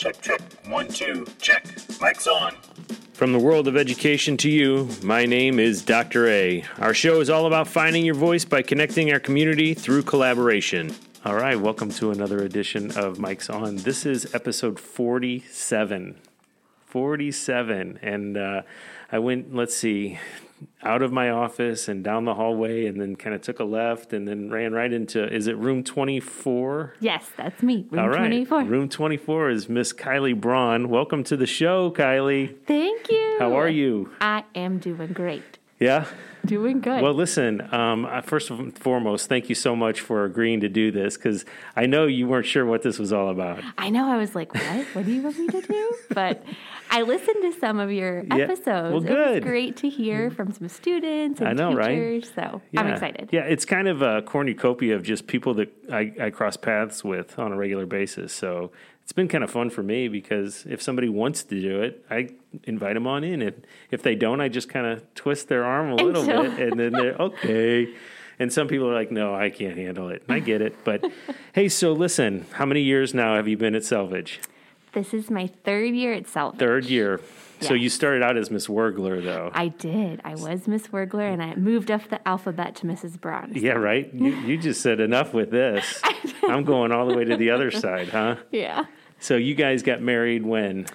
Check, check. One, two, check. Mic's on. From the world of education to you, my name is Dr. A. Our show is all about finding your voice by connecting our community through collaboration. All right, welcome to another edition of Mic's On. This is episode 47. 47. And uh, I went, let's see, out of my office and down the hallway and then kind of took a left and then ran right into, is it room 24? Yes, that's me. Room All right. 24. Room 24 is Miss Kylie Braun. Welcome to the show, Kylie. Thank you. How are you? I am doing great. Yeah? Doing good. Well, listen, um, first and foremost, thank you so much for agreeing to do this because I know you weren't sure what this was all about. I know I was like, what? What do you want me to do? But I listened to some of your Yeah. episodes. Well, It good. was great to hear from some students and I know, right? teachers. So I'm excited. Yeah, it's kind of a cornucopia of just people that I, I cross paths with on a regular basis. So it's been kind of fun for me because if somebody wants to do it, I invite them on in. If if they don't, I just kind of twist their arm a little Until- bit, and then they're okay. And some people are like, "No, I can't handle it." And I get it, but hey, so listen, how many years now have you been at Selvidge? This is my third year at Self. Third year. So you started out as Miss Wergler, though. I did. I was Miss Wergler, and I moved up the alphabet to Mrs. Braun. yeah, right. You, you just said enough with this. I'm going all the way to the other side, huh? Yeah. So you guys got married when?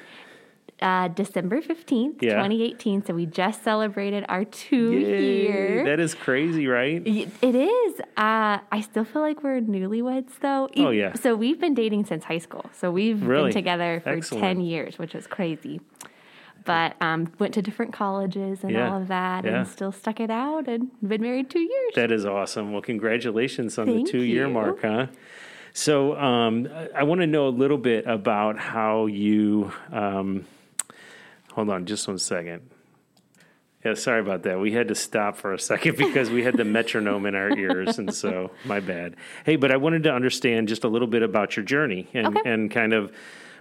Uh, December 15th, Yeah. 2018. So we just celebrated our two Yay, year. That is crazy, right? It is. Uh, I still feel like we're newlyweds, though. Oh, yeah. So we've been dating since high school. So we've Really? been together for Excellent. ten years, which was crazy. But um, went to different colleges and Yeah. all of that, Yeah. and still stuck it out, and been married two years. That is awesome. Well, congratulations on Thank the two year mark, huh? So um, I- I want to know a little bit about how you. Um, hold on, just one second. Yeah, sorry about that. We had to stop for a second because we had the metronome in our ears, and so my bad. Hey, but I wanted to understand just a little bit about your journey and, Okay. and kind of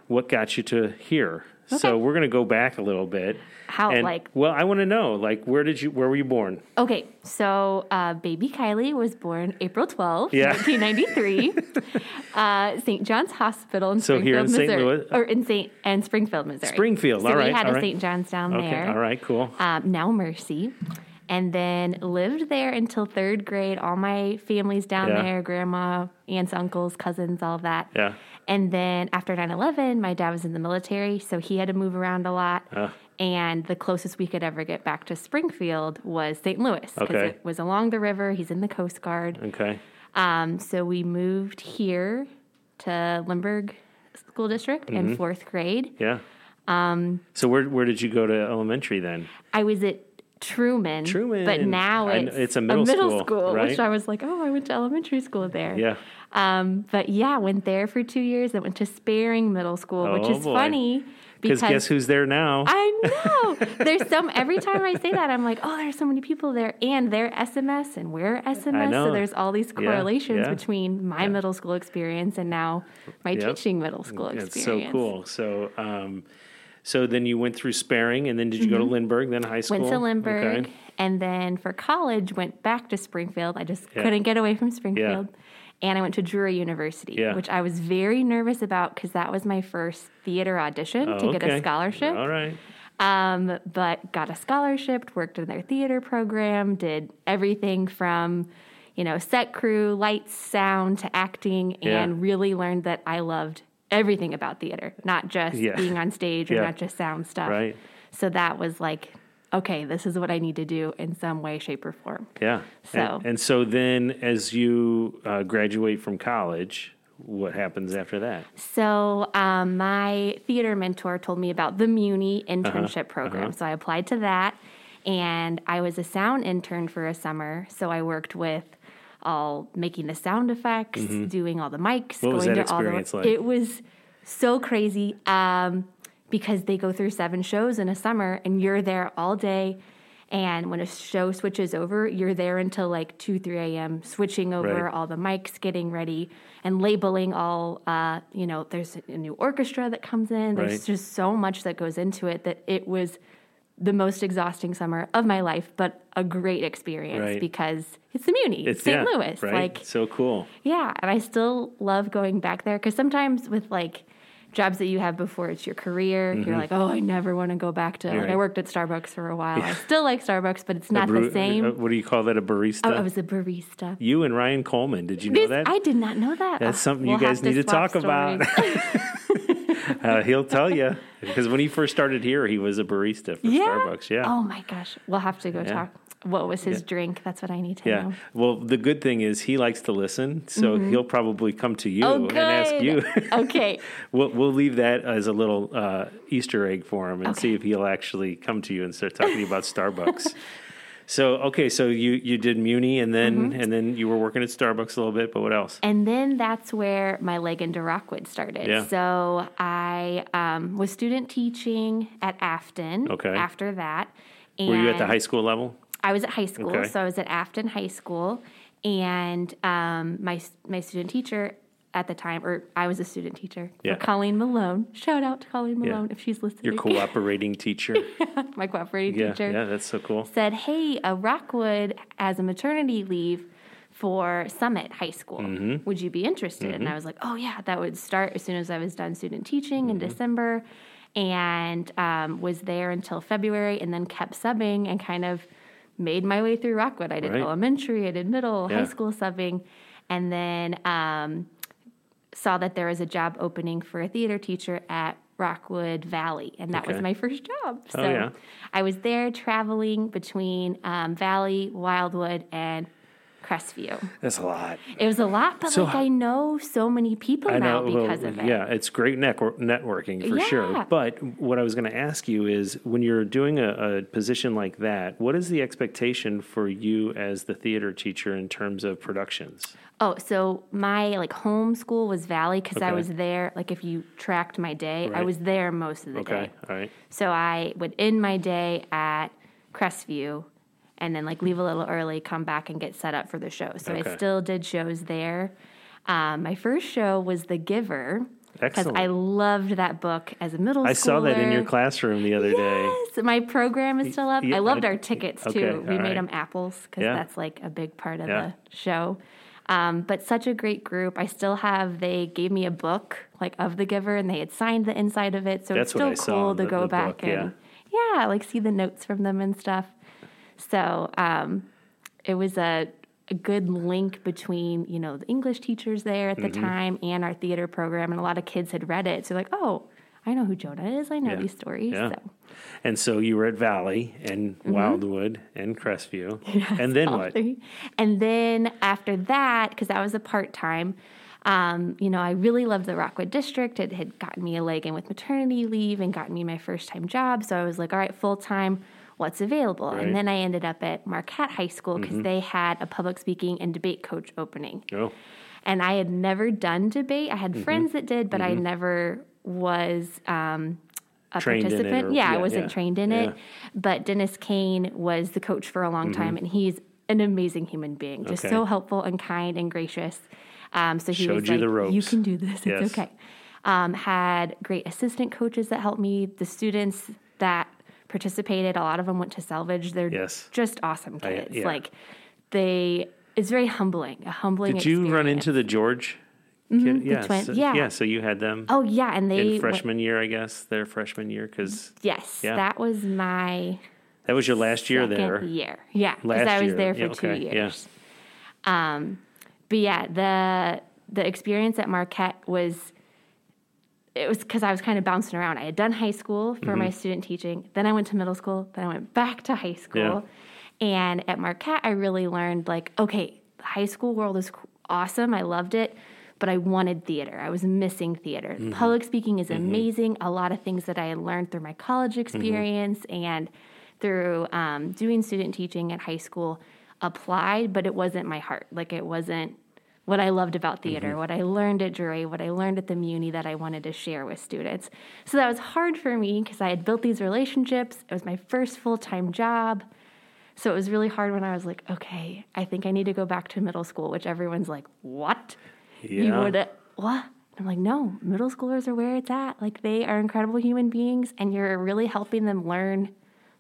what got you to here. So we're going to go back a little bit. How, And- like- Well, I want to know, like, where did you? Where were you born? Okay, so uh, baby Kylie was born April twelfth, Yeah. 1993, uh, St. John's Hospital in So here Springfield, in St. Missouri, Louis? or in St. and Springfield, Missouri. Springfield, So all we had a right. St. John's down Okay, there. all right, cool. um, now Mercy, and then lived there until third grade. All my family's down Yeah. there grandma, aunts, uncles, cousins, all that. Yeah. And then after 9 11, my dad was in the military, so he had to move around a lot. Uh. And the closest we could ever get back to Springfield was St. Louis because Okay. it was along the river. He's in the Coast Guard. Okay. Um, so we moved here to Lindbergh School District Mm-hmm. in fourth grade. Yeah. Um, so where where did you go to elementary then? I was at Truman. Truman. But now I it's, it's a middle school, school, right? which I was like, oh, I went to elementary school there. Yeah. Um, but yeah, went there for two years. I went to Sperreng Middle School, which Oh, is boy. funny Because guess who's there now? I know there's some. Every time I say that, I'm like, oh, there's so many people there, and they're SMS, and we're SMS. So there's all these correlations yeah. between my middle school experience and now my Yep. teaching middle school experience. It's so cool. So um, so then you went through Sperreng, and then did you go to Lindbergh, then high school? Mm-hmm. Went to Lindbergh, Okay. and then for college went back to Springfield. I just Yeah. couldn't get away from Springfield. And I went to Drury University, Yeah. which I was very nervous about because that was my first theater audition to Oh, get okay. a scholarship. All right. Um, but got a scholarship, worked in their theater program, did everything from, you know, set crew, lights, sound to acting, Yeah. and really learned that I loved everything about theater, not just Yeah. being on stage or Yeah. not just sound stuff. Right. So that was like, okay, this is what I need to do in some way, shape, or form. Yeah. So- And, and so then, as you uh, graduate from college, what happens after that? So um, my theater mentor told me about the Muny internship program. So I applied to that, and I was a sound intern for a summer. So I worked with all making the sound effects, doing all the mics, Mm-hmm. What was going that to all the. experience like? It was so crazy um, because they go through seven shows in a summer, and you're there all day. And when a show switches over, you're there until like 2, 3 a.m., switching over Right. all the mics, getting ready, and labeling all, uh, you know, there's a new orchestra that comes in. There's Right. just so much that goes into it that it was the most exhausting summer of my life, but a great experience Right. because it's the Muny, It's St. yeah, Louis. right? Like, so cool. yeah, and I still love going back there because sometimes with like jobs that you have before it's your career. You're like, oh, I never want to go back to. Like, I worked at Starbucks for a while. I still like Starbucks, but it's not the same. uh, what do you call that? A barista? oh, I was a barista. you and Ryan Coleman. Did you know This- that? I did not know that. That's Oh, something we'll you guys have need to swap talk about. uh, he'll tell you because when he first started here, he was a barista for yeah. Starbucks. Yeah. Oh my gosh, we'll have to go Yeah. talk. What was his drink? That's what I need to Yeah. know. Well, the good thing is he likes to listen, so he'll probably come to you Mm-hmm. Oh, and ask you. okay. we'll, we'll leave that as a little uh, Easter egg for him and Okay. see if he'll actually come to you and start talking about Starbucks. So okay, so you you did Muny and then Mm-hmm. and then you were working at Starbucks a little bit, but what else? And then that's where my leg into Rockwood started. Yeah. So I um, was student teaching at Affton. Okay. After that, and Were you at the high school level? I was at high school, Okay. so I was at Affton High School, and um, my my student teacher at the time, or I was a student teacher Yeah. for Colleen Malone. Shout out to Colleen Malone if she's listening. Your cooperating teacher. my cooperating yeah, teacher yeah, that's so cool. said, "Hey, uh, Rockwood has a maternity leave for Summit High School. Mm-hmm. Would you be interested?" And I was like, "Oh yeah, that would start as soon as I was done student teaching in Mm-hmm. December." And um, was there until February, and then kept subbing and kind of made my way through Rockwood. I did Right. elementary, I did middle, Yeah. high school subbing, and then um, saw that there was a job opening for a theater teacher at Rockwood Valley, and that was my first job. So Oh, yeah. I was there traveling between um, Valley, Wildwood, and Crestview. That's a lot. It was a lot, but So like I know so many people I now know. well, because of it. Yeah, it's great network, networking for sure. But what I was going to ask you is when you're doing a, a position like that, what is the expectation for you as the theater teacher in terms of productions? Oh, so my like home school was Valley because I was there. Like if you tracked my day, I was there most of the Okay, day. all right. So I would end my day at Crestview and then like leave a little early, come back and get set up for the show. So Okay. I still did shows there. Um, my first show was The Giver because I loved that book as a middle schooler. I saw that in your classroom the other day. Yes, my program is still up. Yeah, I loved I- our tickets too. we made right. them apples because Yeah. that's like a big part of Yeah. the show. Um, but such a great group. I still have. They gave me a book like of the giver, and they had signed the inside of it. So That's it's still cool to the- go the back book, and yeah, like see the notes from them and stuff. So um, it was a, a good link between you know the English teachers there at the Mm-hmm. time and our theater program, and a lot of kids had read it. So like, oh, I know who Jonas is. I know Yeah. these stories. Yeah. So. And so you were at Valley and Wildwood and Crestview. and then what? three. And then after that, because that was a part time, um, you know, I really loved the Rockwood district. It had gotten me a leg in with maternity leave and gotten me my first time job. So I was like, all right, full time, what's available? Right. And then I ended up at Marquette High School because they had a public speaking and debate coach opening. Oh, And I had never done debate. I had Mm-hmm. friends that did, but I never was um, a Trained participant. or- yeah, yeah, I wasn't yeah, trained in yeah. Mm-hmm. it. But Dennis Kane was the coach for a long time, and he's an amazing human being, just Okay. so helpful and kind and gracious. Um, so he Showed was you like, the ropes. "You can do this. It's Yes. okay." Um, had great assistant coaches that helped me. The students that participated, a lot of them went to Selvidge. They're Yes. just awesome I- kids. yeah. Like they, it's very humbling. A humbling. did you run into the George? Kid? yeah, so, yeah. yeah. So you had them Oh yeah, and they in went- freshman year, I guess. Their freshman year, because yes, Yeah. that was my that was your last year there. Year, yeah, because I was year. there for Yeah, two okay, yeah. years. Um, but yeah, the the experience at Marquette was it was because I was kind of bouncing around. I had done high school for Mm-hmm. my student teaching, then I went to middle school, then I went back to high school, and at Marquette I really learned like okay, the high school world is awesome. I loved it. But I wanted theater. I was missing theater. Mm-hmm. Public speaking is amazing. A lot of things that I had learned through my college Mm-hmm. experience and through um, doing student teaching at high school applied, but it wasn't my heart. Like it wasn't what I loved about theater, Mm-hmm. what I learned at Drury, what I learned at the Muny that I wanted to share with students. So that was hard for me because I had built these relationships. It was my first full time job. So it was really hard when I was like, okay, I think I need to go back to middle school, which everyone's like, what? You Yeah. would, what? I'm like, no, middle schoolers are where it's at. Like they are incredible human beings and you're really helping them learn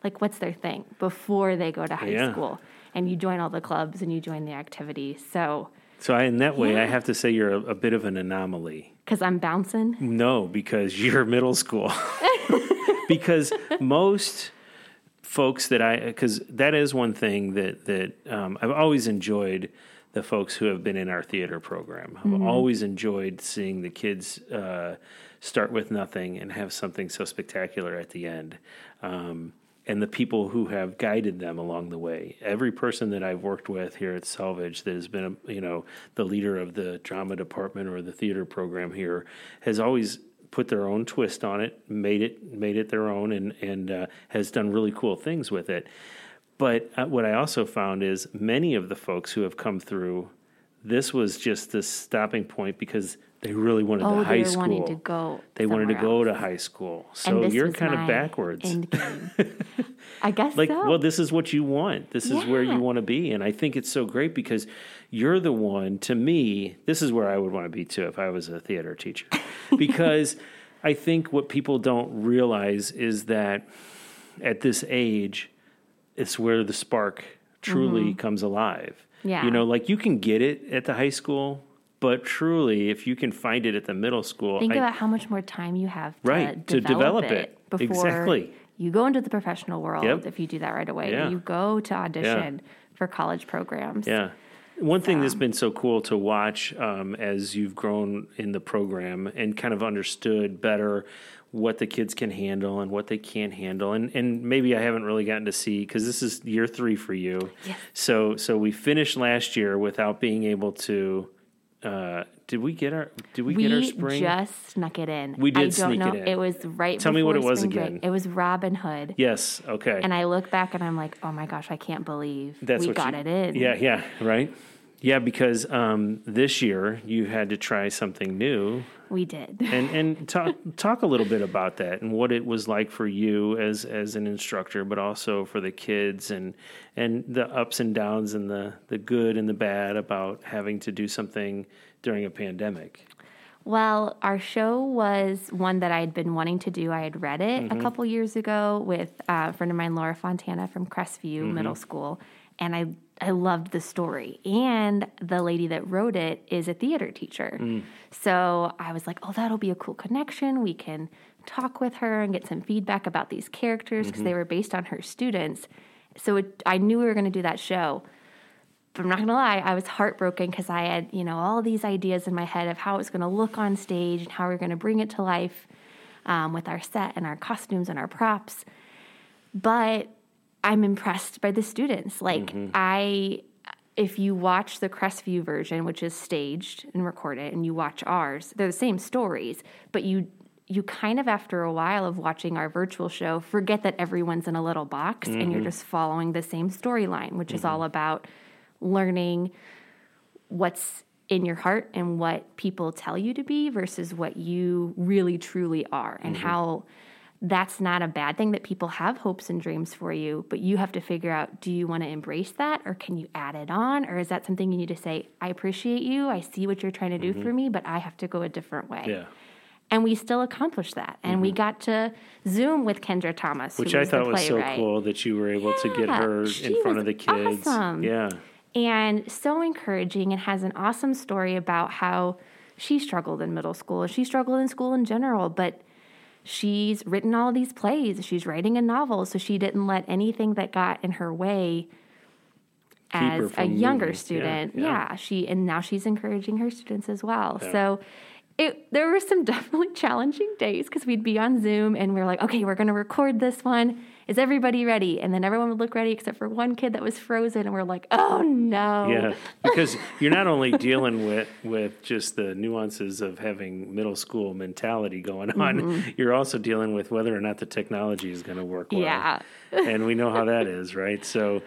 like what's their thing before they go to high Yeah. school. And you join all the clubs and you join the activities. So So I, in that way, I have to say you're a, a bit of an anomaly Because I'm bouncing. No, because you're middle school. because most folks that I, because that is one thing that that um, I've always enjoyed the folks who have been in our theater program. I've always enjoyed seeing the kids uh, start with nothing and have something so spectacular at the end. Um, and the people who have guided them along the way. Every person that I've worked with here at Selvidge that has been, you know, the leader of the drama department or the theater program here has always put their own twist on it, made it made it their own, and and uh, has done really cool things with it. But uh, what I also found is many of the folks who have come through, this was just the stopping point because they really wanted Oh, the high school. wanting to go They wanted to go else. to high school. So you're kind of backwards. I guess like, so. well, this is what you want. This is where you want to be. And I think it's so great because you're the one, to me, this is where I would want to be too if I was a theater teacher. Because I think what people don't realize is that at this age, it's where the spark truly comes alive. Mm-hmm. Yeah. You know, like you can get it at the high school, but truly, if you can find it at the middle school, Think I- about how much more time you have to, Right, to develop, develop it, it. before Exactly. you go into the professional world. Yep. If you do that right away, Yeah. you go to audition for college programs. Yeah. One thing that's been so cool to watch um, as you've grown in the program and kind of understood better what the kids can handle and what they can't handle, and and maybe I haven't really gotten to see because this is year three for you. Yes. So so we finished last year without being able to. Uh, did we get our? Did we, get our spring? We just snuck it in. We did. I don't sneak know. it in. was right. Tell me what it was spring break. again. It was Robin Hood. yes. Okay. And I look back and I'm like, oh my gosh, I can't believe That's we got you- it in. Yeah, yeah, right. Yeah, because um, this year you had to try something new, We did. and and talk talk a little bit about that and what it was like for you as as an instructor, but also for the kids and and the ups and downs and the the good and the bad about having to do something during a pandemic. Well, our show was one that I had been wanting to do. I had read it Mm-hmm. a couple years ago with uh, a friend of mine, Laura Fontana from Crestview Mm-hmm. Middle School, and I I loved the story. And the lady that wrote it is a theater teacher, Mm. so I was like, oh, that'll be a cool connection. We can talk with her and get some feedback about these characters because Mm-hmm. they were based on her students. So it, I knew we were going to do that show I'm not gonna lie, I was heartbroken because I had, you know, all these ideas in my head of how it was gonna look on stage and how we are gonna bring it to life um, with our set and our costumes and our props. But I'm impressed by the students. Like mm-hmm. I, if you watch the Crestview version, which is staged and recorded, and you watch ours, they're the same stories, but you you kind of after a while of watching our virtual show forget that everyone's in a little box and you're mm-hmm. just following the same storyline which is mm-hmm. all about learning what's in your heart and what people tell you to be versus what you really truly are and mm-hmm. how that's not a bad thing that people have hopes and dreams for you but you have to figure out do you want to embrace that or can you add it on or is that something you need to say i appreciate you i see what you're trying to do mm-hmm. for me but i have to go a different way Yeah. and we still accomplished that and we mm-hmm. got to zoom with kendra thomas Which I thought was so cool that you were able to get her in front of the kids. awesome. Yeah. And so encouraging and has an awesome story about how she struggled in middle school. She struggled in school in general, but she's written all these plays. She's writing a novel, so she didn't let anything that got in her way her as a younger moving. Yeah, student. yeah. Yeah, she and now she's encouraging her students as well. Yeah. So it there were some definitely challenging days because we'd be on Zoom and we are like, okay, we're going to record this one. Is everybody ready? And then everyone would look ready except for one kid that was frozen, and we're like, oh no. Yeah, because you're not only dealing with with just the nuances of having middle school mentality going on, Mm-hmm. you're also dealing with whether or not the technology is going to work well. Yeah. and we know how that is, right? So,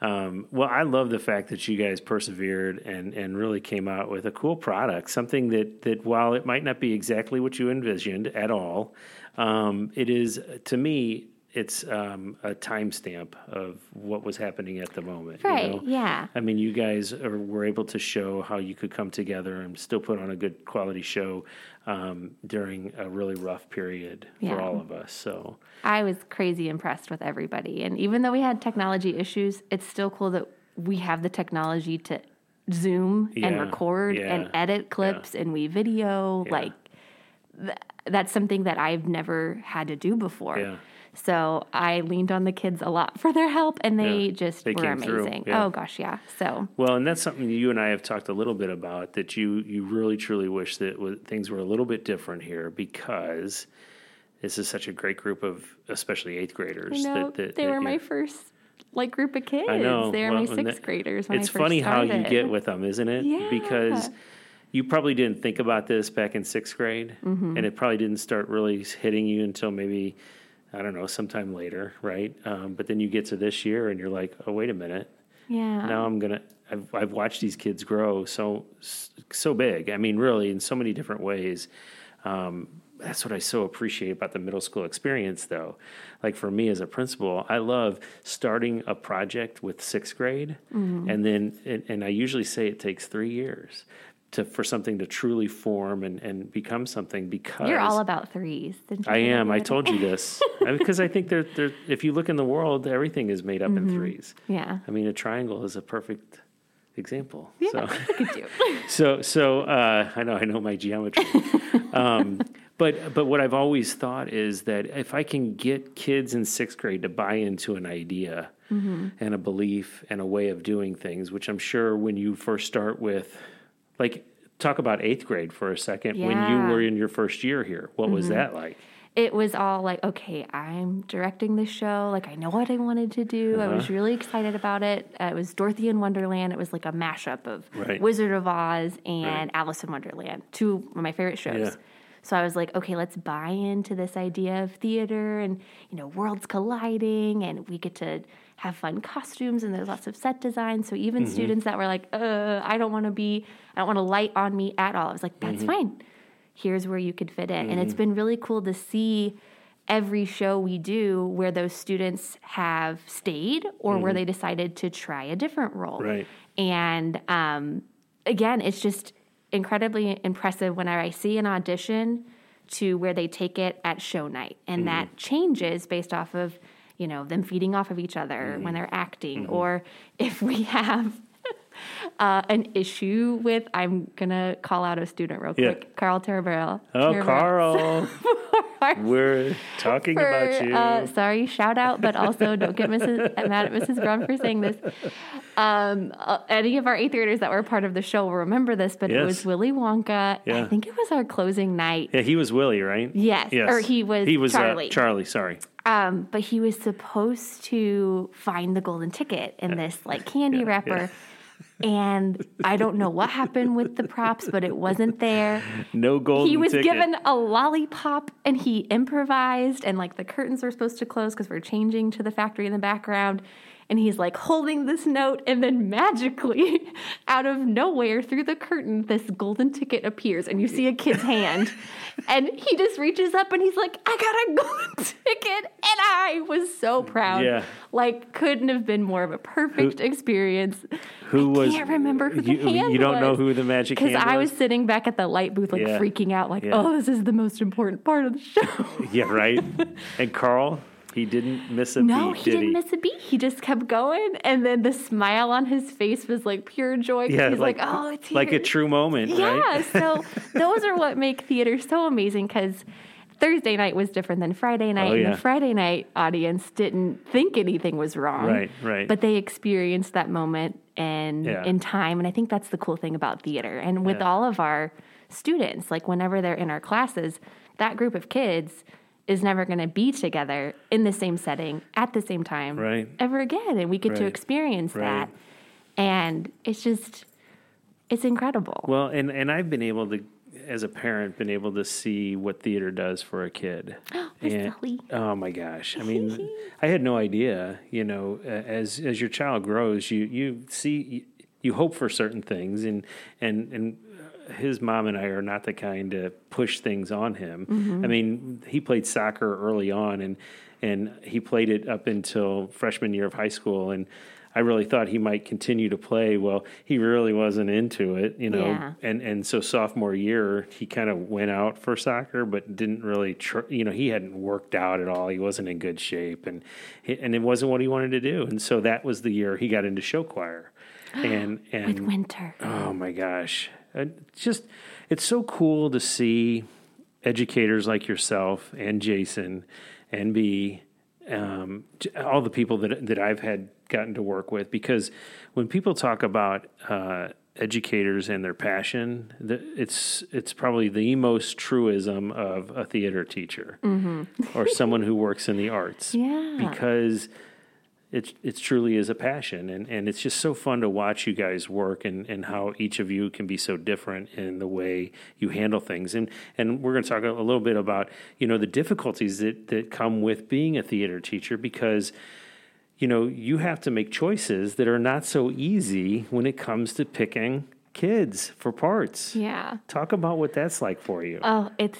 um, well, I love the fact that you guys persevered and and really came out with a cool product, something that that while it might not be exactly what you envisioned at all, um, it is to me. It's um, a timestamp of what was happening at the moment. you Right, know? yeah. I mean, you guys are, were able to show how you could come together and still put on a good quality show um, during a really rough period Yeah. for all of us. So, I was crazy impressed with everybody. And even though we had technology issues, it's still cool that we have the technology to Zoom and record yeah, and edit clips and we video. Yeah. Like th- that's something that I've never had to do before. So I leaned on the kids a lot for their help, and they Yeah, just they were amazing. yeah. Oh gosh, yeah. So Well, and that's something you and I have talked a little bit about that you you really truly wish that things were a little bit different here because this is such a great group of especially eighth graders. you know, that, that, they that were my first like group of kids. I know. They were Well, my sixth graders. It's I funny how you get with them, isn't it? Yeah. Because you probably didn't think about this back in sixth grade, Mm-hmm. and it probably didn't start really hitting you until maybe I don't know sometime later, right? Um, but then you get to this year, and you're like, oh wait a minute, Yeah. now I'm gonna. I've, I've watched these kids grow so so big. I mean, really, in so many different ways. Um, that's what I so appreciate about the middle school experience, though. Like for me as a principal, I love starting a project with sixth grade, and then and, and I usually say it takes three years to for something to truly form and, and become something. Because You're all about threes. Didn't you I am. I told you this because I think they're, they're, if you look in the world, everything is made up in threes. Yeah. I mean, a triangle is a perfect example. Yeah, So, look at you. so, so uh, I know, I know my geometry. um, but, but what I've always thought is that if I can get kids in sixth grade to buy into an idea and a belief and a way of doing things, which I'm sure when you first start with, like, talk about eighth grade for a second. When you were in your first year here, what was that like? it was all like, okay, I'm directing this show. Like, I know what I wanted to do. I Uh-huh. was really excited about it. Uh, it was Dorothy in Wonderland. It was like a mashup of Right. Wizard of Oz and Right. Alice in Wonderland, two of my favorite shows. Yeah. So I was like, okay, let's buy into this idea of theater and, you know, worlds colliding and we get to have fun costumes and there's lots of set design. So even Mm-hmm. students that were like, uh, I don't want to be, I don't want to light on me at all. I was like, that's Mm-hmm. fine here's where you could fit in. And it's been really cool to see every show we do where those students have stayed or where they decided to try a different role. Mm-hmm. Right. And um, again, it's just incredibly impressive whenever I see an audition to where they take it at show night. And Mm-hmm. that changes based off of, you know, them feeding off of each other Mm-hmm. when they're acting, or if we have uh, an issue with, I'm gonna call out a student real quick Yeah. Carl Terabell. Oh, Carl, we're talking For, about you. uh, sorry, shout out, but also don't get Mrs. mad at Mrs. Braun for saying this. Um, uh, any of our eighth graders that were part of the show will remember this, but it was Willy Wonka. Yeah. I think it was our closing night. yeah, he was Willy, right? Yes, or he was he was Charlie. Uh, Charlie, sorry. Um, but he was supposed to find the golden ticket in this like candy wrapper. And I don't know what happened with the props, but it wasn't there. No golden he was ticket. given a lollipop and he improvised and like the curtains were supposed to close because we're changing to the factory in the background and he's like holding this note and then magically out of nowhere through the curtain this golden ticket appears and you see a kid's hand and he just reaches up and he's like i got a golden ticket and i was so proud Yeah. like couldn't have been more of a perfect experience Who I was? can't remember who the you, hand You don't know who the magic because I was? was sitting back at the light booth, like Yeah. freaking out, like, Yeah. "Oh, this is the most important part of the show." Yeah, right. and Carl, he didn't miss a no, beat, he did didn't he? miss a beat. He just kept going, and then the smile on his face was like pure joy. yeah, he's like, "Oh, it's here." like a true moment, Yeah, right? so those are what make theater so amazing because Thursday night was different than Friday night, Oh, and the Friday night audience didn't think anything was wrong. Right, right. But they experienced that moment and Yeah. in time, and I think that's the cool thing about theater. And with Yeah. all of our students, like whenever they're in our classes, that group of kids is never going to be together in the same setting at the same time Right. ever again, and we get to experience Right. that, and it's just. It's incredible. Well, and and I've been able to, as a parent, been able to see what theater does for a kid. Miss And- oh my gosh! I mean, I had no idea. You know, uh, as as your child grows, you you see you, you hope for certain things, and and and his mom and I are not the kind to push things on him. Mm-hmm. I mean, he played soccer early on, and and he played it up until freshman year of high school, and. I really thought he might continue to play. Well, he really wasn't into it, you know. Yeah. And and so sophomore year, he kind of went out for soccer, but didn't really, tr- you know, he hadn't worked out at all. He wasn't in good shape, and and it wasn't what he wanted to do. And so that was the year he got into show choir. And and With winter. Oh my gosh. Uh, It's just, it's so cool to see educators like yourself and Jason and B, um, all the people that, that I've had gotten to work with. Because when people talk about uh, educators and their passion, the, it's, it's probably the most truism of a theater teacher or someone who works in the arts. Yeah. Because it it truly is a passion and, and it's just so fun to watch you guys work and, and how each of you can be so different in the way you handle things and and we're going to talk a little bit about you know the difficulties that, that come with being a theater teacher because you know you have to make choices that are not so easy when it comes to picking kids for parts Yeah. talk about what that's like for you Oh, it's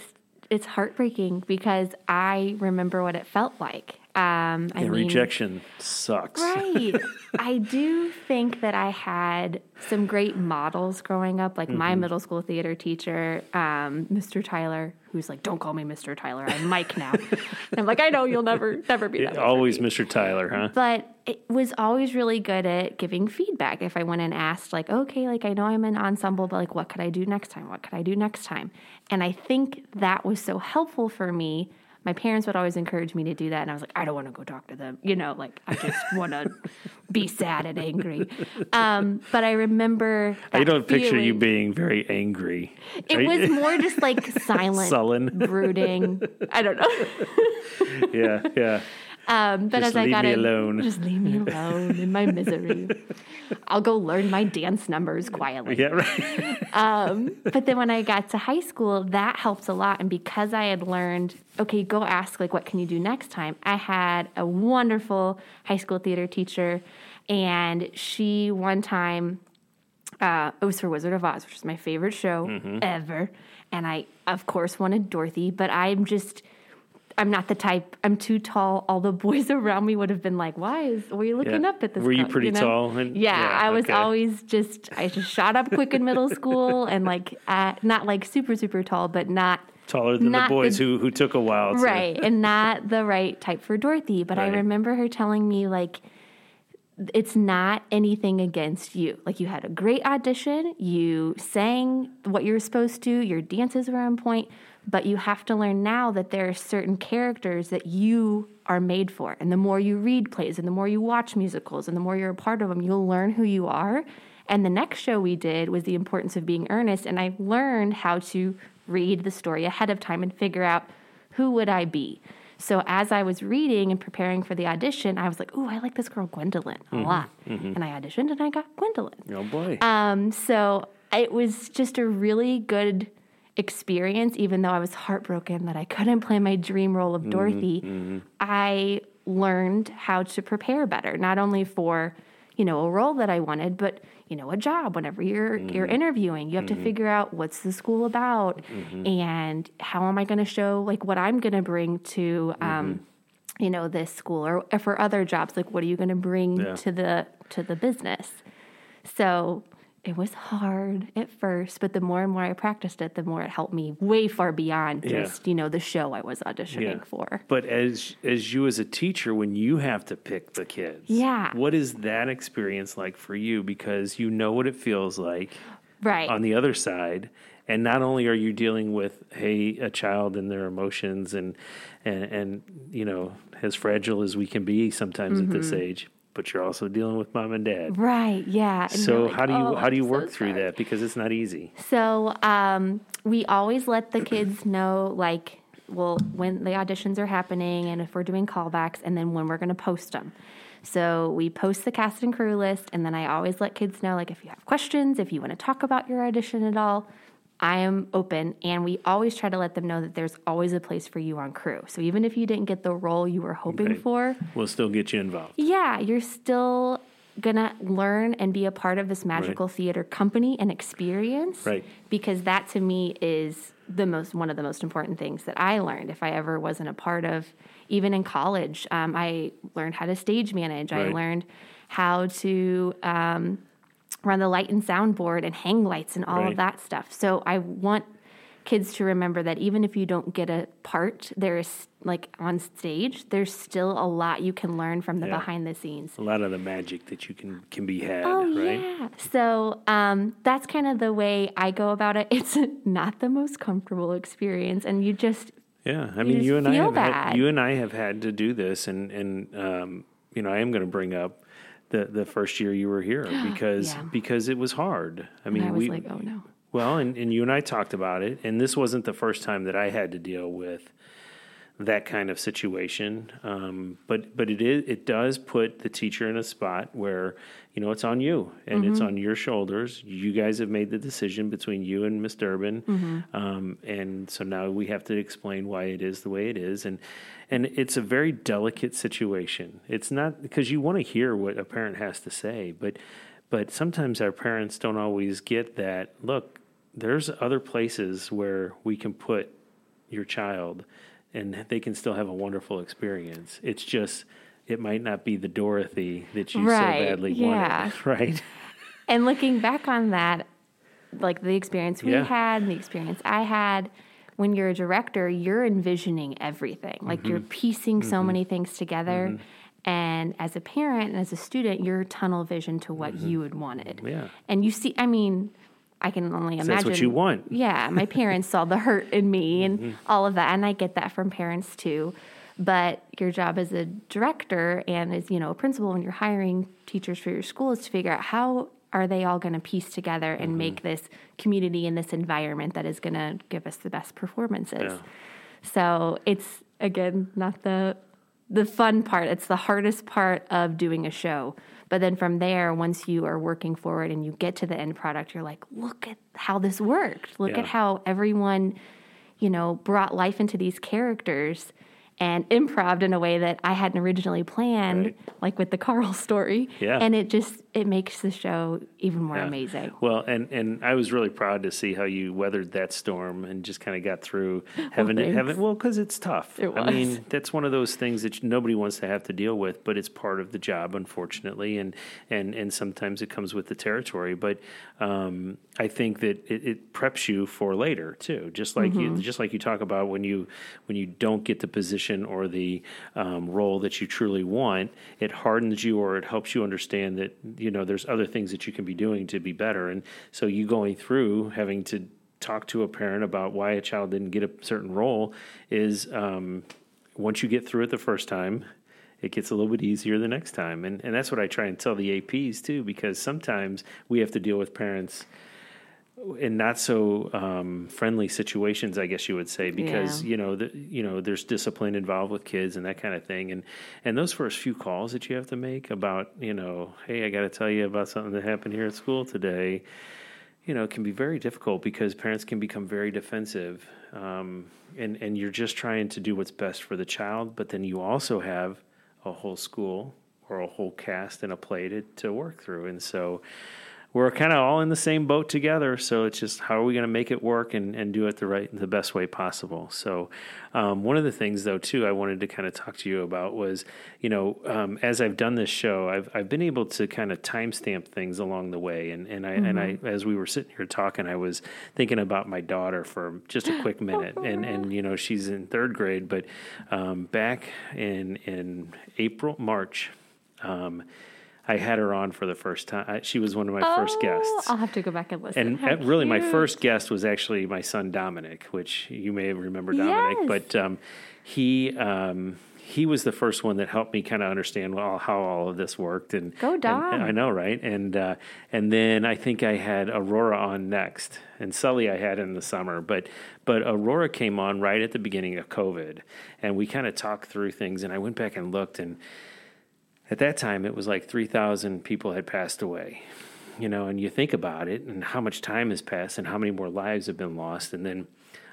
it's heartbreaking because I remember what it felt like. Um, mean, rejection sucks Right. I do think that I had some great models growing up, like my middle school theater teacher, um, Mr. Tyler, who's like, "Don't call me Mr. Tyler. I'm Mike now." and I'm like, "I know you'll never, never be that." way always me." mr tyler huh But it was always really good at giving feedback. If I went and asked, like, okay, like I know I'm an ensemble, but like, what could I do next time? What could I do next time? And I think that was so helpful for me. My parents would always encourage me to do that, and I was like, I don't want to go talk to them. You know, like I just want to be sad and angry. Um, but I remember. I don't picture you being very angry. It was more just like silent, Sullen. brooding. I don't know. yeah, yeah. Um, but Just as I leave got me in, alone. just leave me alone in my misery. I'll go learn my dance numbers quietly. Yeah, right. But then when I got to high school, that helped a lot. And because I had learned, okay, go ask like, what can you do next time? I had a wonderful high school theater teacher, and she one time uh, it was for Wizard of Oz, which is my favorite show Mm-hmm. ever. And I, of course, wanted Dorothy, but I'm just, I'm not the type. I'm too tall. All the boys around me would have been like, "Why is were you looking Yeah. up at this?" Girl? Were you co-" pretty know? tall and- yeah, yeah, I was okay. always just. I just shot up quick in middle school, and like, uh, not like super super tall, but not Taller than the boys the- who who took a while. To, right and not the right type for Dorothy. But I remember her telling me like it's not anything against you. Like you had a great audition, you sang what you were supposed to, your dances were on point, but you have to learn now that there are certain characters that you are made for. And the more you read plays and the more you watch musicals and the more you're a part of them, you'll learn who you are. And the next show we did was the importance of being earnest and I learned how to read the story ahead of time and figure out who would I be? So as I was reading and preparing for the audition, I was like, "Ooh, I like this girl Gwendolyn a lot," and I auditioned and I got Gwendolyn. Oh boy. Um, so it was just a really good experience, even though I was heartbroken that I couldn't play my dream role of mm-hmm, Dorothy. Mm-hmm. I learned how to prepare better, not only for you know a role that I wanted, but you know a job. Whenever you're you're mm-hmm. interviewing, you have to figure out what's the school about, and how am I going to show like what I'm going to bring to. Um, you know this school or for other jobs like what are you going to bring Yeah. to the to the business so it was hard at first, but the more and more I practiced it, the more it helped me way far beyond Yeah. just, you know, the show I was auditioning Yeah. for. But as as you as a teacher, when you have to pick the kids, Yeah. what is that experience like for you? Because you know what it feels like Right. on the other side, and not only are you dealing with hey a child and their emotions and and and you know as fragile as we can be sometimes at Mm-hmm. this age, but you're also dealing with mom and dad. right. Yeah. And So like, how do you "Oh, how do you I'm work so through sorry." that? Because it's not easy. So um, we always let the kids know, like, well, when the auditions are happening and if we're doing callbacks, and then when we're going to post them. So we post the cast and crew list, and then I always let kids know, like, if you have questions, if you want to talk about your audition at all, I am open. And we always try to let them know that there's always a place for you on crew. So even if you didn't get the role you were hoping Okay. for, We'll still get you involved. yeah, you're still gonna learn and be a part of this magical theater company and experience. Right. Because that to me is the most one of the most important things that I learned. If I ever wasn't a part of, even in college, um, I learned how to stage manage. I learned how to um, run the light and sound board and hang lights and all Right. of that stuff. So I want kids to remember that even if you don't get a part, there's like on stage, there's still a lot you can learn from the Yeah. behind the scenes. A lot of the magic that you can can be had, Oh right? yeah. So um, that's kind of the way I go about it. It's not the most comfortable experience, and you just Yeah, I mean, just you and I have had, you and I have had to do this, and and um, you know, I am going to bring up the the first year you were here because Yeah. because it was hard. I mean, I was we like, oh no. well, and, and you and I talked about it, and this wasn't the first time that I had to deal with that kind of situation. Um, but but it is it does put the teacher in a spot where you know it's on you and it's Mm-hmm. on your shoulders. You guys have made the decision between you and Miss Durbin, Mm-hmm. um, and so now we have to explain why it is the way it is, and and it's a very delicate situation. It's not because you want to hear what a parent has to say, but but sometimes our parents don't always get that. Look, there's other places where we can put your child and they can still have a wonderful experience. It's just it might not be the Dorothy that you Right, so badly yeah. wanted, right? And looking back on that, like the experience we Yeah. had and the experience I had, when you're a director, you're envisioning everything. Like you're Mm-hmm. piecing so many things together. And as a parent and as a student, you're tunnel vision to what you had wanted. Mm-hmm. Yeah. And you see, I mean, I can only imagine. that's what you want. Yeah, my parents saw the hurt in me and Mm-hmm. all of that, and I get that from parents too. But your job as a director and as you know a principal when you're hiring teachers for your school is to figure out how are they all going to piece together and Mm-hmm. make this community and this environment that is going to give us the best performances. Yeah. So it's again not the the fun part. It's the hardest part of doing a show. But then from there, once you are working forward and you get to the end product, you're like, look at how this worked. Look Yeah. at how everyone, you know, brought life into these characters and improv in a way that I hadn't originally planned, Right. like with the Carl story. Yeah. And it just it makes the show even more Yeah. amazing. Well, and and I was really proud to see how you weathered that storm and just kind of got through having thanks. having well because it's tough. It was. I mean, that's one of those things that nobody wants to have to deal with, but it's part of the job, unfortunately, and and and sometimes it comes with the territory. But um, I think that it, it preps you for later too, just like Mm-hmm. you just like you talk about when you when you don't get the position or the um, role that you truly want, it hardens you or it helps you understand that you know there's other things that you can be doing to be better. And so you going through having to talk to a parent about why a child didn't get a certain role is um, once you get through it the first time. It gets a little bit easier the next time. And, and that's what I try and tell the APs too, because sometimes we have to deal with parents in not so um, friendly situations, I guess you would say, because Yeah. you know, the, you know, there's discipline involved with kids and that kind of thing, and and those first few calls that you have to make about, you know, hey, I got to tell you about something that happened here at school today, you know, can be very difficult because parents can become very defensive, um, and and you're just trying to do what's best for the child, but then you also have a whole school or a whole cast and a play to, to work through, and so we're kind of all in the same boat together. So it's just how are we going to make it work and, and do it the right, the best way possible. So um, one of the things though too I wanted to kind of talk to you about was, you know, um, as I've done this show, I've I've been able to kind of timestamp things along the way, and and I and I as we were sitting here talking, I was thinking about my daughter for just a quick minute, and and you know she's in third grade, but um, back in in April March. Um, I had her on for the first time. I, she was one of my first Oh, guests. I'll have to go back and listen. And How really, my first guest was actually my son Dominic, which you may remember Dominic. Yes. But um, he um, he was the first one that helped me kind of understand well how all of this worked. And Go and- Dom. I know, right? And uh, and then I think I had Aurora on next, and Sully I had in the summer. But but Aurora came on right at the beginning of COVID, and we kind of talked through things. And I went back and looked and at that time it was like 3000 people had passed away you know and you think about it and how much time has passed and how many more lives have been lost and then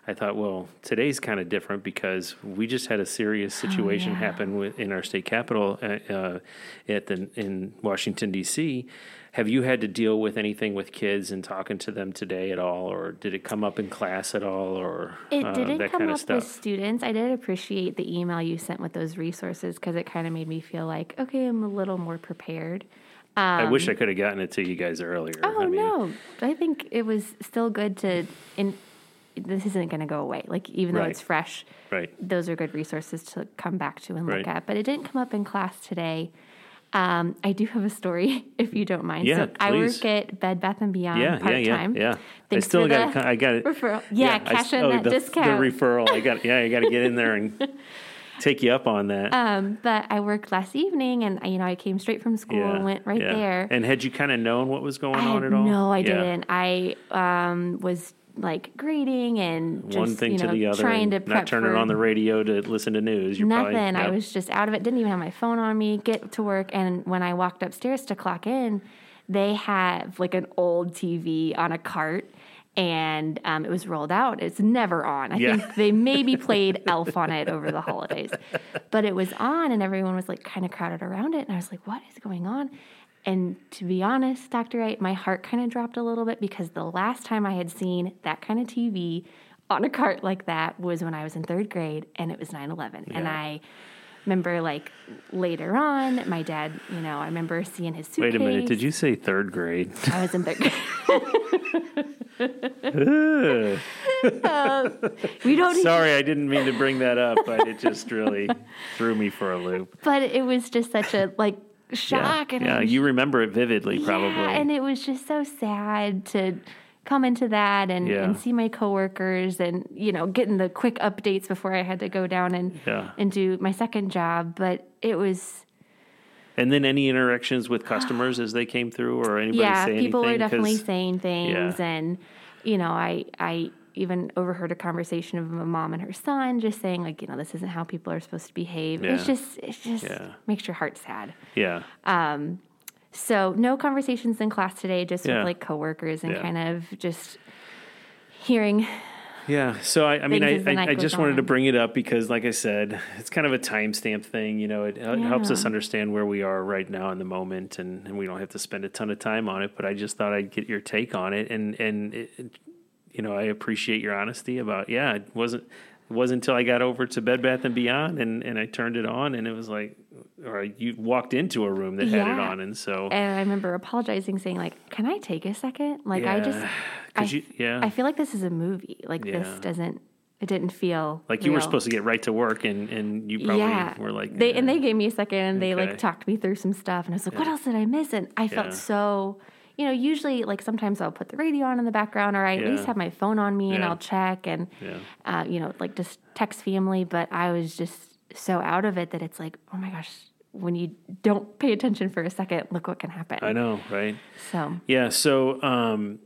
i thought well today's kind of different because we just had a serious situation yeah. happen with, in our state capitol uh, uh, at the in washington d.c have you had to deal with anything with kids and talking to them today at all or did it come up in class at all or It uh, didn't that come kind up with students. I did appreciate the email you sent with those resources because it kind of made me feel like, okay, I'm a little more prepared. i wish i could have gotten it to you guys earlier Oh I mean, no, I think it was still good to in this isn't going to go away. Like even though it's fresh, Right. those are good resources to come back to and look at. But it didn't come up in class today. Um, I do have a story, if you don't mind. Yeah, so I work at Bed Bath and Beyond Yeah, part yeah, yeah, time. yeah. I Thanks still for got. the I got it. referral. Yeah, I cash s- in oh, that the, discount. The referral. I got. Yeah, I got to get in there and take you up on that. um, but I worked last evening, and you know I came straight from school yeah, and went right yeah. there. And had you kind of known what was going I on at all? No, I Yeah. didn't. I um, was like grading and just, One thing you to the other. trying to not turning on the radio to listen to news. You're nothing. Probably, I was just out of it. Didn't even have my phone on me. Get to work, and when I walked upstairs to clock in, they have like an old TV on a cart. And um, it was rolled out. It's never on. I Yeah. think they maybe played Elf on it over the holidays, but it was on, and everyone was like kind of crowded around it. And I was like, "What is going on?" And to be honest, Dr. Wright, my heart kind of dropped a little bit because the last time I had seen that kind of TV on a cart like that was when I was in third grade and it was 9 11. And I remember, like, later on, my dad, you know, I remember seeing his suitcase. Wait a minute. Did you say third grade? I was in third grade. Ugh. Um, we don't Sorry, I didn't mean to bring that up, but it just really threw me for a loop. but it was just such a, like, Yeah, shock. And yeah. was You remember it vividly, probably. Yeah, and it was just so sad to come into that and, Yeah. and see my coworkers and you know getting the quick updates before I had to go down and Yeah. and do my second job. But it was And then any interactions with customers as they came through, or anybody yeah, people were definitely saying things, Yeah. and you know I I even overheard a conversation of a mom and her son just saying like you know this isn't how people are supposed to behave. It's just it just Yeah. makes your heart sad. yeah, Um So no conversations in class today, just Yeah. with like coworkers and Yeah. kind of just hearing yeah. So I, I mean, Things as the I, I, I just wanted to bring it up because, like I said, it's kind of a timestamp thing. You know, it, it helps us understand where we are right now in the moment, and, and we don't have to spend a ton of time on it. But I just thought I'd get your take on it, and and it- you know, I appreciate your honesty about. Yeah, it wasn't. It wasn't until I got over to Bed Bath and Beyond and, and I turned it on and it was like, or you walked into a room that had it on and so And I remember apologizing, saying like, "Can I take a second? Like, I just, Yeah, you- yeah. I feel like this is a movie. Like, Yeah. this doesn't. It didn't feel like you were supposed to get right to work and, and you probably yeah, were like they and they gave me a second, and they like talked me through some stuff, and I was like, "What else did I miss?" And I Yeah. felt so. You know, usually, like sometimes I'll put the radio on in the background, or I at least have my phone on me, and I'll check, and Yeah. uh, you know, like just text family. But I was just so out of it that it's like, oh my gosh, when you don't pay attention for a second, look what can happen. I know, right? So Yeah, so um,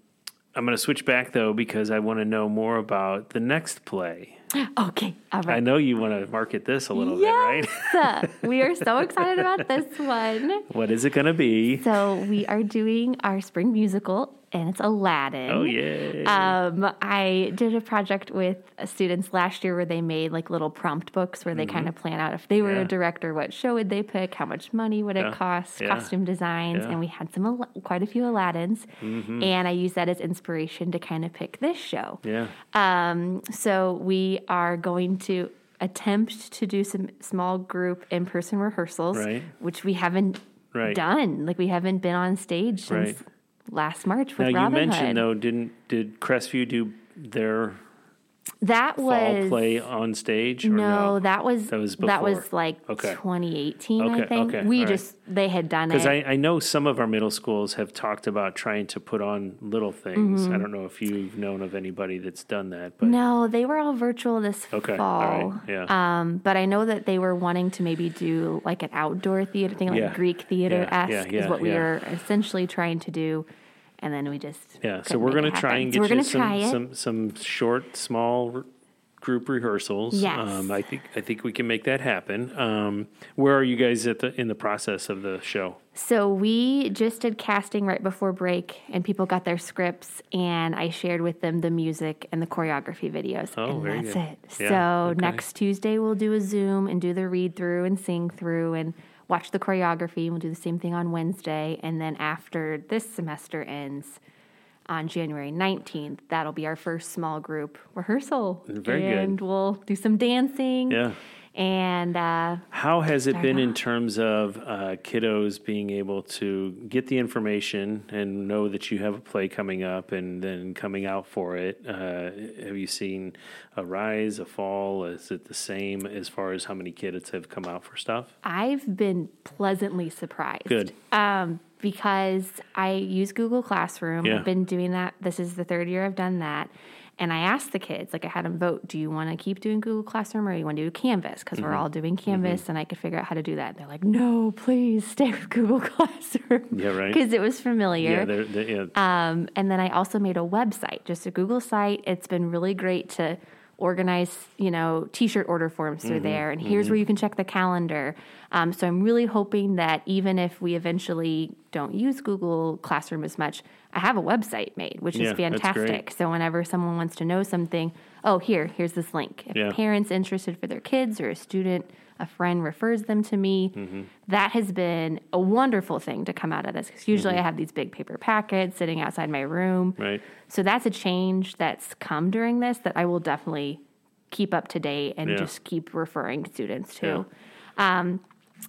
I'm going to switch back though because I want to know more about the next play. Okay, all I know you want to market this a little bit, right? Yes, we are so excited about this one. what is it going to be? So we are doing our spring musical, and it's Aladdin. Oh yeah. Um, I did a project with students last year where they made like little prompt books where they kind of plan out if they were Mm-hmm. Yeah. a director, what show would they pick, how much money would Yeah. it cost, Yeah. costume designs. Mm-hmm. and we had some quite a few Aladdins, and I used that as inspiration to kind of pick this show. yeah. Um, so we are going to attempt to do some small group in person rehearsals, Right. which we haven't Right. done. Like we haven't been on stage since Right. last March Now with you mentioned Hood. though, didn't did Crestview do their that was fall play on stage? Or no, no, that was That was that was like Okay. 2018, I think. okay, we all right. just they had done it. Because I, I know some of our middle schools have talked about trying to put on little things. Mm-hmm. I don't know if you've known of anybody that's done that, but no, they were all virtual this Okay, all fall. right, yeah. Um, but I know that they were wanting to maybe do like an outdoor theater thing, like Yeah, Greek theater esque, yeah, yeah, is what we were essentially trying to do. And then we just yeah. So we're gonna try and get we're you some, some some short, small group rehearsals. Yes. Um, I think I think we can make that happen. Um, where are you guys at the in the process of the show? So we just did casting right before break, and people got their scripts, and I shared with them the music and the choreography videos, Oh, and that's good. it. Yeah, so okay. next Tuesday we'll do a Zoom and do the read through and sing through and watch the choreography. We'll do the same thing on Wednesday, and then after this semester ends. On January 19th, that'll be our first small group rehearsal. Very good. and we'll do some dancing. Yeah. And uh, How has it been in terms of uh, kiddos being able to get the information and know that you have a play coming up and then coming out for it? Uh, have you seen a rise, a fall? Is it the same as far as how many kids have come out for stuff? I've been pleasantly surprised. Good. Um, because I use Google Classroom. Yeah. I've been doing that. This is the third year I've done that. And I asked the kids, like I had them vote, do you want to keep doing Google Classroom or you want to do Canvas? Because Mm-hmm. we're all doing Canvas and I could figure out how to do that. They're like, no, please stay with Google Classroom. Yeah, right. Because it was familiar. Yeah, they're, they're, yeah. Um, and then I also made a website, just a Google site. It's been really great to organize, you know, t-shirt order forms through there. And here's where you can check the calendar. Um, so I'm really hoping that even if we eventually don't use Google Classroom as much, I have a website made, which Yeah, is fantastic. So whenever someone wants to know something, oh, here, here's this link. If Yeah. a parent's interested for their kids or a student, a friend refers them to me, Mm-hmm. that has been a wonderful thing to come out of this. Because usually I have these big paper packets sitting outside my room. Right. So that's a change that's come during this that I will definitely keep up to date and Yeah. just keep referring students to. Um,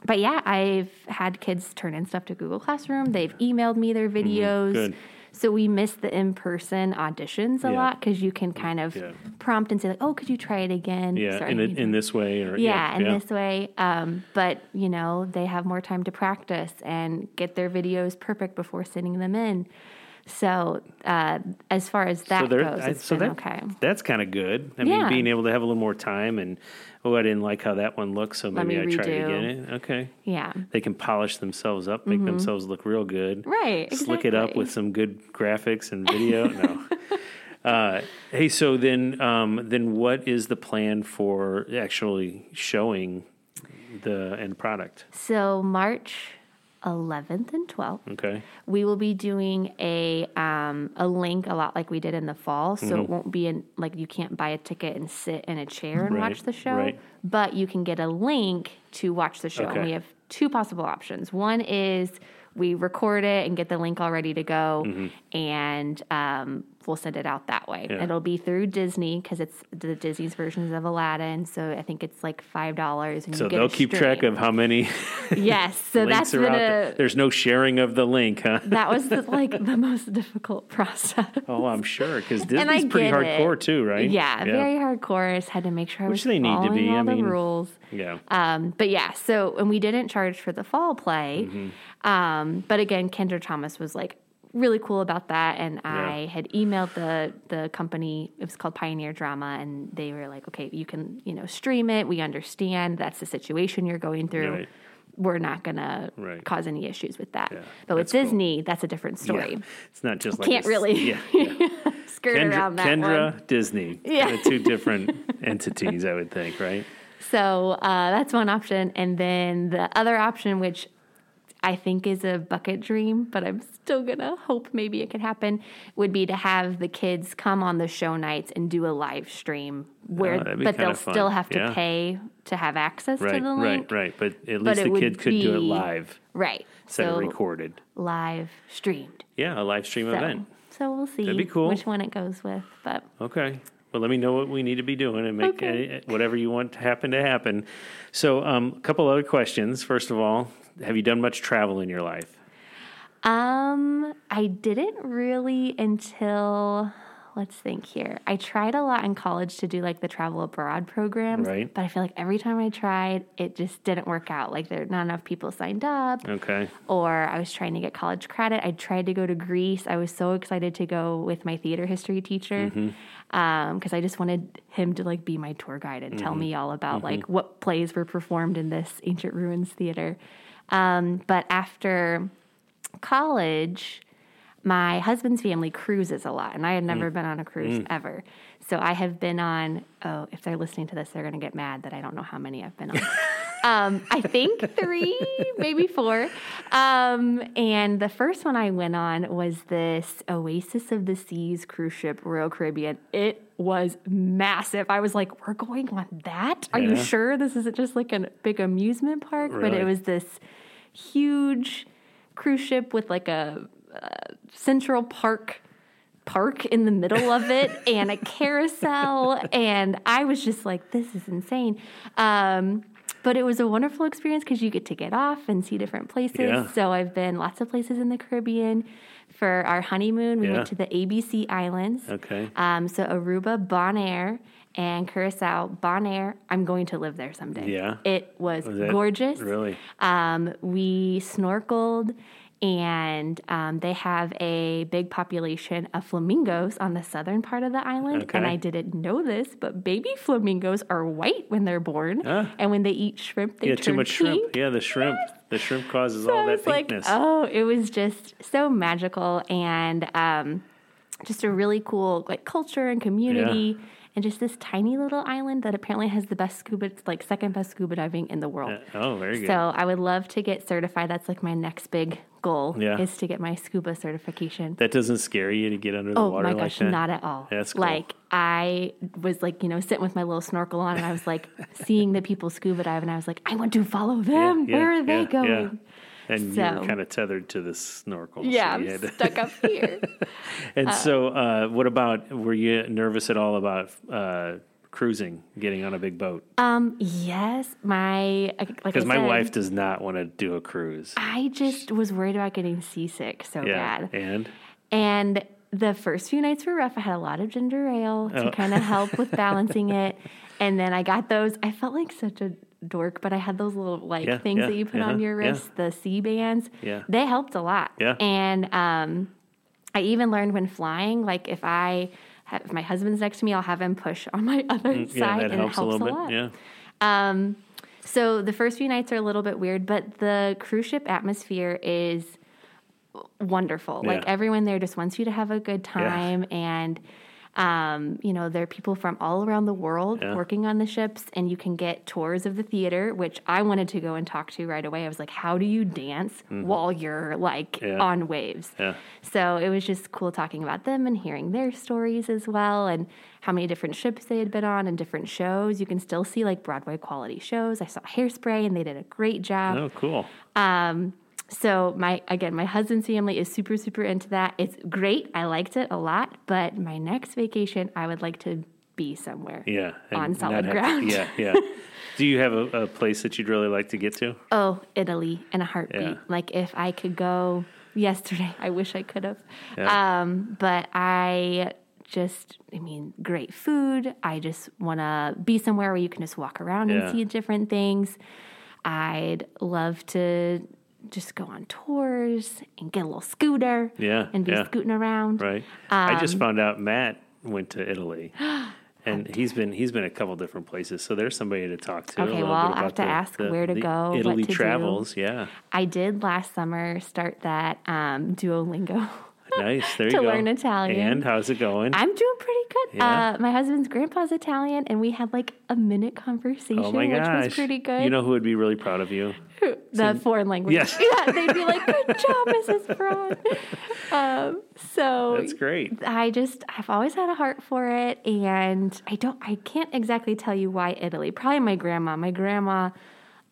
but yeah, I've had kids turn in stuff to Google Classroom. They've emailed me their videos. Mm-hmm. So we miss the in-person auditions a Yeah. lot because you can kind of Yeah. prompt and say like, "Oh, could you try it again?" Yeah, Sorry, in, in this way. Or, Yeah, in this way. Um, but you know, they have more time to practice and get their videos perfect before sending them in. So uh, as far as that so there, goes, I- so that, okay. that's kind of good. I mean, being able to have a little more time and oh, I didn't like how that one looks, so maybe I try it redo. again. Okay, Yeah. they can polish themselves up, make themselves look real good. Mm-hmm. Right, Slick it up with some good graphics and video. no. Uh, hey, so then, um, then what is the plan for actually showing the end product? So March 11th and 12th, Okay. we will be doing a um, a link a lot like we did in the fall. So Mm-hmm. it won't be in like you can't buy a ticket and sit in a chair and Right, watch the show, right. but you can get a link to watch the show. Okay. And we have two possible options. One is we record it and get the link all ready to go, and um, we'll send it out that way. Yeah. It'll be through Disney because it's the Disney's versions of Aladdin. So I think it's like five dollars, and So they'll keep track of how many Yes, so that's been there. There's no sharing of the link, huh? that was the, like the most difficult process. Oh, I'm sure because Disney's pretty get it. hardcore too, right? Yeah, very hardcore. I just had to make sure I Which was they need to be, all I the rules. Yeah. Um, but yeah, so and we didn't charge for the fall play. Mm-hmm. Um, but again, Kendra Thomas was like really cool about that, and I had emailed the the company. It was called Pioneer Drama, and they were like, "Okay, you can you know stream it. We understand that's the situation you're going through." Right. We're not gonna Right. cause any issues with that. Yeah, but with that's cool. Disney, that's a different story. Yeah. It's not just like Can't a really Yeah. yeah. Skirt Kendra, around that Kendra one. Disney. Yeah. Two different entities, I would think, right? So uh, that's one option. And then the other option, which I think is a bucket dream, but I'm still to hope maybe it could happen, would be to have the kids come on the show nights and do a live stream where, Oh, be but they'll fun. still have to Yeah. pay to have access Right, to the link. right, right. But at But least the kid could do it live Right. instead so of recorded. live streamed. Yeah, a live stream So, event. so we'll see That'd be cool. which one it goes with. But Okay. Well, let me know what we need to be doing and make Okay. uh, whatever you want to happen to happen. So, um, a couple other questions. First of all, have you done much travel in your life? Um, I didn't really until let's think here. I tried a lot in college to do like the travel abroad programs, Right. but I feel like every time I tried, it just didn't work out. Like there not enough people signed up, Okay. or I was trying to get college credit. I tried to go to Greece. I was so excited to go with my theater history teacher mm-hmm. um, because I just wanted him to like be my tour guide and tell mm-hmm. me all about mm-hmm. like what plays were performed in this ancient ruins theater. Um, but after college, my husband's family cruises a lot, and I had never been on a cruise ever. So I have been on. Oh, if they're listening to this, they're going to get mad that I don't know how many I've been on. um, I think three, maybe four. Um, and the first one I went on was this Oasis of the Seas cruise ship, Royal Caribbean. It was massive. I was like, "We're going on that? Are you sure this isn't just like a big amusement park?" But it was this huge cruise ship with like a uh, Central Park park in the middle of it and a carousel. And I was just like, this is insane. Um, but it was a wonderful experience because you get to get off and see different places. Yeah. So I've been lots of places in the Caribbean. For our honeymoon, we Yeah. went to the ABC Islands. Okay. Um, so Aruba, Bonaire, and Curacao. Bonaire, I'm going to live there someday. Yeah. It was, Was gorgeous. Really? Um, we snorkeled, and um, they have a big population of flamingos on the southern part of the island. And I didn't know this, but baby flamingos are white when they're born, Ah. and when they eat shrimp, they Yeah, turn too much shrimp. Yeah, the shrimp. The shrimp causes So all that like, pinkness. oh, it was just so magical and um, just a really cool like culture and community. And just this tiny little island that apparently has the best scuba, like second best scuba diving in the world. oh, very good. So I would love to get certified. That's like my next big goal Yeah. is to get my scuba certification. that doesn't scare you to get under the Oh water Oh my like gosh, that? not at all. That's cool. Like I was like, you know, sitting with my little snorkel on and I was like seeing the people scuba dive and I was like, I want to follow them. Yeah, Where are they yeah, going? And you So- were kind of tethered to the snorkel. so Yeah, you I'm stuck up here. And so, uh, what about? Were you nervous at all about uh, cruising, getting on a big boat? Um, yes, my like Because my said, wife does not want to do a cruise. I just was worried about getting seasick so Yeah, bad. and And the first few nights were rough. I had a lot of ginger ale to Oh. kind of help with balancing it. And then I got those. I felt like such a dork, but I had those little like Yeah, things yeah, that you put on uh-huh, your yeah. wrist, the Sea Bands. Yeah. They helped a lot. Yeah. And um, I even learned when flying, like if I have, if my husband's next to me, I'll have him push on my other Mm, yeah, side, that and helps, it helps a little lot. bit. Yeah, Um, so the first few nights are a little bit weird, but the cruise ship atmosphere is wonderful. Like everyone there just wants you to have a good time and um, you know, there are people from all around the world Yeah. working on the ships, and you can get tours of the theater, which I wanted to go and talk to right away. I was like, how do you dance while you're like Mm-hmm. Yeah. on waves? yeah, So it was just cool talking about them and hearing their stories as well, and how many different ships they had been on and different shows. You can still see like Broadway quality shows. I saw Hairspray, and they did a great job. oh, cool. Um, so my again, my husband's family is super super into that. It's great. I liked it a lot. But my next vacation, I would like to be somewhere. Yeah, On solid ground. yeah, yeah. Do you have a, a place that you'd really like to get to? Oh, Italy in a heartbeat. Yeah. Like if I could go yesterday, I wish I could have. Yeah. Um, but I just, I mean, great food. I just want to be somewhere where you can just walk around Yeah. and see different things. I'd love to just go on tours and get a little scooter. Yeah, And be yeah. scooting around. Right. I just Um, found out Matt went to Italy. And he's been he's been a couple different places, so there's somebody to talk to. Okay, well, I'll have to the- ask the- where to go, what Italy to do. travels, yeah, I did last summer start that um, Duolingo. nice. There To you go. To learn Italian. And how's it going? I'm doing pretty good. Yeah. Uh, my husband's grandpa's Italian, and we had like a minute conversation, oh my which was pretty good. You know who would be really proud of you? the foreign language. Yes. yeah, they'd be like, "Good job, Mrs. Braun." Um, so That's great. I just I've always had a heart for it, and I don't I can't exactly tell you why Italy. Probably my grandma. My grandma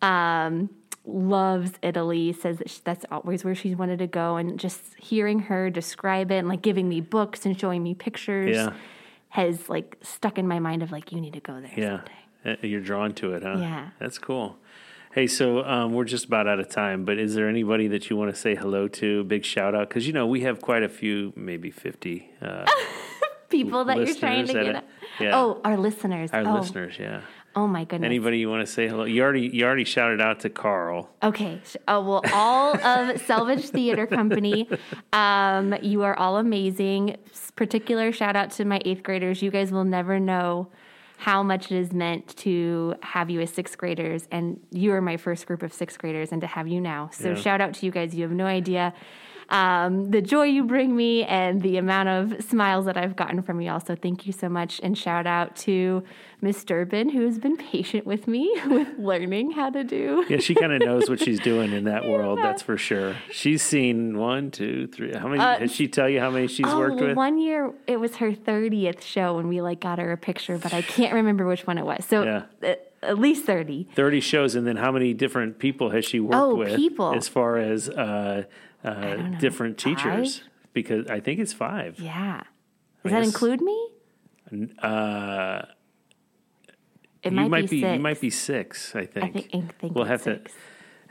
um, loves Italy. Says that she, that's always where she's wanted to go, and just hearing her describe it and like giving me books and showing me pictures Yeah. has like stuck in my mind of like you need to go there Yeah, someday. Uh, you're drawn to it, huh? Yeah. that's cool. Hey, so um, we're just about out of time, but is there anybody that you want to say hello to? Big shout out because you know we have quite a few, maybe fifty. Uh, People that you're trying to get. at- yeah. Oh, our listeners. our oh, listeners, yeah. Oh my goodness. Anybody you want to say hello? You already you already shouted out to Carl. Okay. Oh, well, all of Selvidge Theater Company, um, you are all amazing. Particular shout out to my eighth graders. You guys will never know how much it is meant to have you as sixth graders. And you are my first group of sixth graders, and to have you now. So, Yeah. shout out to you guys. You have no idea. Um, the joy you bring me and the amount of smiles that I've gotten from you all. So thank you so much. And shout out to Miss Durbin, who has been patient with me with learning how to do Yeah, she kind of knows what she's doing in that world. That's for sure. She's seen one, two, three. How many? Uh, did she tell you how many she's Oh, worked with? one year it was her 30th show and we like got her a picture, but I can't remember which one it was. So Yeah. at, at least 30. 30 shows and then how many different people has she worked Oh, with people. as far as uh, uh, different teachers five? because i think it's five Yeah. Does that include me? Uh, It you might, might be, be, six. you might be six. I think. I think, I think we'll have six.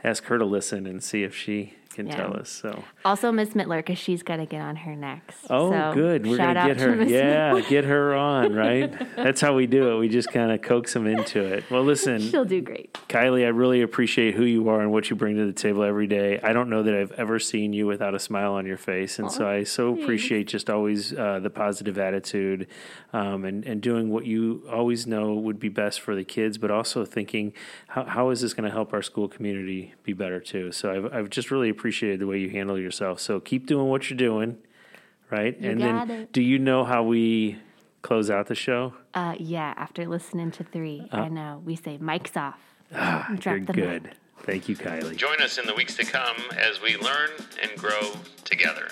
to ask her to listen and see if she can Yeah. tell us. So. Also, Miss Mittler, because she's got to get on her next. Oh, So, good. We're gonna get to her. Miss Yeah, Mittler. get her on. Right. That's how we do it. We just kind of coax them into it. Well, listen, She'll do great. Kylie, I really appreciate who you are and what you bring to the table every day. I don't know that I've ever seen you without a smile on your face, and so I so appreciate just always uh, the positive attitude um, and and doing what you always know would be best for the kids, but also thinking how, how is this going to help our school community be better too. So I've I've just really appreciated the way you handle yourself. So keep doing what you're doing, right? You and got then it. do you know how we close out the show? Uh, yeah, after listening to three, I know we say mic's off. Drop Uh, You're the good. mic. Thank you, Kylie. Join us in the weeks to come as we learn and grow together.